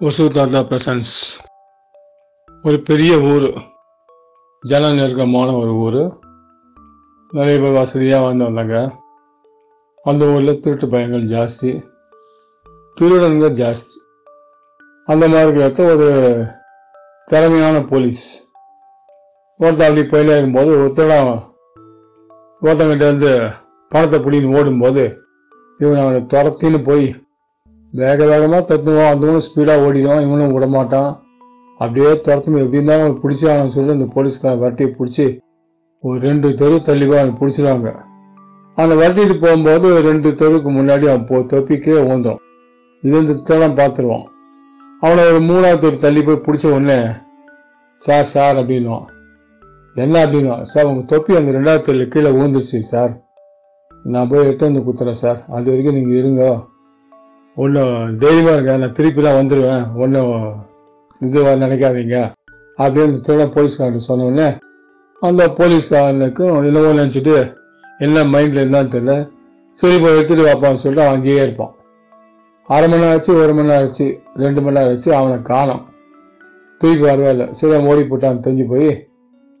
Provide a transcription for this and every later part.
ஒசூர் தாத்தா பிரசன்ஸ். ஒரு பெரிய ஊர். ஜன நெருக்கமான ஒரு ஊர். நிறைய பேர் வசதியாக வந்து வந்தாங்க அந்த ஊரில் திருட்டு பயங்கள் ஜாஸ்தி. திருடன்கள் ஜாஸ்தி. அந்த மாதிரி இருக்கிறத ஒரு திறமையான போலீஸ். ஒருத்தர் அப்படி போயில இருக்கும்போது ஒருத்தடம் ஒருத்தங்கிட்ட இருந்து பணத்தை பிடின்னு ஓடும்போது இவன் அவனை துரத்தின்னு போய் வேக வேகமாக தத்துவோம் அந்தவனும் ஸ்பீடாக ஓடிடுவான் இவனும் விடமாட்டான். அப்படியே துரத்தும். எப்படி இருந்தாலும் அவன் பிடிச்சாங்கன்னு சொல்லி அந்த போலீஸ்காரன் வரட்டியை பிடிச்சி ஒரு ரெண்டு தெரு தள்ளி போய் அவனை பிடிச்சிருவாங்க அவனை வரட்டிட்டு போகும்போது ரெண்டு தெருவுக்கு முன்னாடி அவன் போ தொப்பி கீழே ஊந்துடும் இது இந்த பார்த்துருவான். அவனை ஒரு மூணாவது தெரு தள்ளி போய் பிடிச்ச உடனே சார் சார் அப்படின்வான் என்ன அப்படின்வான் சார் உங்கள் தொப்பி அந்த ரெண்டாவது தெருவில் கீழே ஊந்துருச்சு சார். நான் போய் எடுத்து வந்து குத்துறேன் சார். அது வரைக்கும் நீங்கள் இருங்க. ஒன்றும் தைரியமாக இருங்க நான் திருப்பிலாம் வந்துடுவேன் ஒன்றும் இதுவாக நினைக்காதீங்க. அப்படின்னு தோட போலீஸ்காரன் சொன்னோடனே அந்த போலீஸ்காரனுக்கும் என்னவோ நினச்சிட்டு என்ன மைண்டில் இருந்தான்னு தெரியல. சரி போய் எடுத்துகிட்டு வாப்பான்னு சொல்லிட்டு அவன் அங்கேயே இருப்பான். அரை மணி நேரம் ஆச்சு ஒரு மணி நேரம் ஆச்சு ரெண்டு மணி நேரம் ஆச்சு அவனை காணும். திருப்பி வரவே இல்லை. சரி அவன் ஓடி போட்டான் தெரிஞ்சு போய்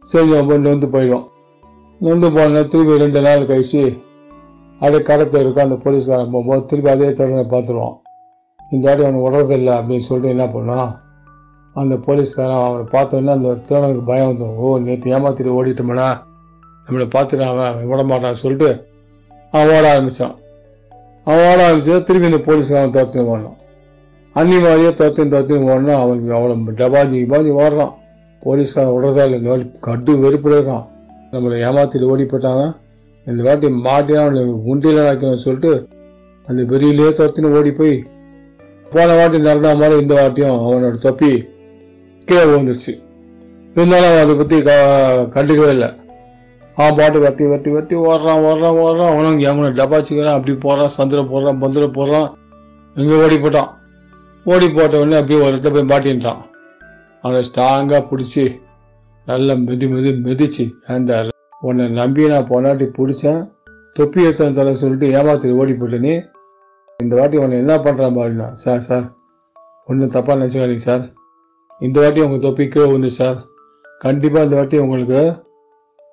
சரி அவன் போய் நொந்து போயிடும் நொந்து போன திருப்பி ரெண்டு நாள் கழிச்சு அப்படியே கடத்தை இருக்கும் அந்த போலீஸ்காரன் போகும்போது திருப்பி அதே தொடர்ந்து பார்த்துருவான் இந்த வாட்டி அவனை விடுறதில்லை அப்படின்னு சொல்லிட்டு என்ன பண்ணான் அந்த போலீஸ்காரன் அவனை பார்த்தோன்னே அந்த திருடனுக்கு பயம் வந்துடும். ஓ நேற்று ஏமாத்திட்டு ஓடிட்டோம்னா நம்மளை பார்த்துட்டு அவன் விட மாட்டான்னு சொல்லிட்டு அவன் ஓட ஆரம்பிச்சான். அவன் ஓட ஆரம்பிச்சது திருப்பி இந்த போலீஸ்காரன் துரத்துன்னு ஓடணும். அன்னி மாதிரியே துரத்துன்னு துரத்துன்னு ஓடனா அவனுக்கு அவ்வளோ டபாஜி பாஜி ஓடுறான். போலீஸ்காரன் விடுறதா இல்லை. இந்த மாதிரி கட்டு வெறுப்பில் இருக்கான். நம்மளை ஏமாத்திட்டு ஓடி போட்டாங்க இந்த வாட்டி மாட்டினா உண்டியில் நடக்கணும்னு சொல்லிட்டு அந்த வெளியிலே துரத்துன்னு ஓடி போய் போன வாட்டி நடந்த மாதிரி இந்த வாட்டியும் அவனோட தொப்பி கீழே விழுந்துருச்சு. இருந்தாலும் அவன் அதை பற்றி க கண்டுக்கவே இல்லை. அவன் பாட்டு வெட்டி வெட்டி வெட்டி ஓடுறான் ஓடுறான் ஓடுறான். அவனும் எவனை டபாச்சிக்கிறான் அப்படி போடுறான் சந்திர போடுறான் பந்திர போடுறான். இங்கே ஓடி போட்டான். ஓடி போட்ட உடனே அப்படியே ஒரு இடத்துல போய் மாட்டின்ட்டான். அவனை ஸ்ட்ராங்காக பிடிச்சி நல்லா மெதி மெதி மிதிச்சு ஏன்டா உன்னை நம்பி நான் பொண்டாட்டி பிடிச்சேன் தொப்பி எடுத்தேன் தலை சொல்லிட்டு ஏமாத்திட்டு ஓடி போட்டேனே இந்த வாட்டி உன்னை என்ன பண்ணுறான் பாருண்ணா சார் சார். ஒன்றும் தப்பாக நினச்சிக்காதீங்க சார். இந்த வாட்டி உங்கள் தொப்பி கீழே வந்து சார். கண்டிப்பாக இந்த வாட்டி உங்களுக்கு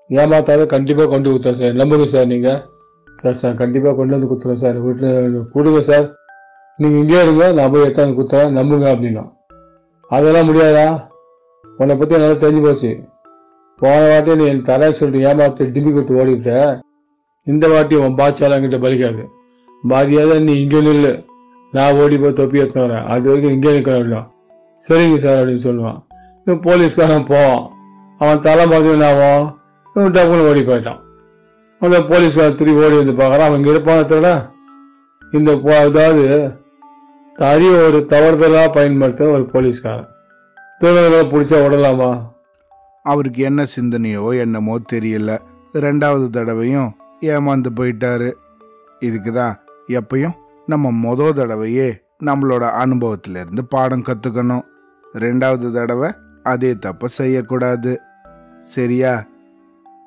ஏமாத்தாத கண்டிப்பாக கொண்டு கொடுத்தேன் சார். நம்புங்க சார் நீங்கள் சார் சார் கண்டிப்பாக கொண்டு வந்து கொடுத்துறேன் சார். வீட்டில் கொடுங்க சார். நீங்கள் இங்கேயே இருங்க நான் போய் எடுத்தாந்து கொடுத்துறேன் நம்புங்க அப்படின்னா. அதெல்லாம் முடியாதா? உன்னை பற்றி நல்லா தெரிஞ்சு போச்சு. போன வாட்டி நீ என் தர சொல்லிட்டு ஏமாத்து டிம்மி கொட்டு ஓடிவிட்ட இந்த வாட்டி உன் பாட்சாலாம் என்கிட்ட பலிக்காது. மரியாதை நீ இங்கே நில்லு. நான் ஓடி போய் தொப்பி எடுத்து வரேன். அது வரைக்கும் இங்கே நிற்கணும் சரிங்க சார் அப்படின்னு சொல்லுவான். இவன் போலீஸ்காரன் போவான் அவன் தலை மாதிரி என்ன ஆகும்? இவன் டப்புன்னு ஓடி போயிட்டான். அந்த போலீஸ்காரன் திரும்பி ஓடி வந்து பார்க்குறான். அவன் இங்கே இருப்பான இந்த போ அதாவது தறி ஒரு தவறுதலாக பயன்படுத்த ஒரு போலீஸ்காரன். திருடர்களை பிடிச்சா விடலாமா அவருக்கு என்ன சிந்தனையோ என்னமோ தெரியல. ரெண்டாவது தடவையும் ஏமாந்து போயிட்டாரு. இதுக்கு தான் எப்பயும் நம்ம மொத தடவையே நம்மளோட அனுபவத்திலிருந்து பாடம் கற்றுக்கணும் ரெண்டாவது தடவை அதே தப்பை செய்யக்கூடாது. சரியா?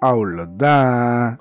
அவ்வளோதான்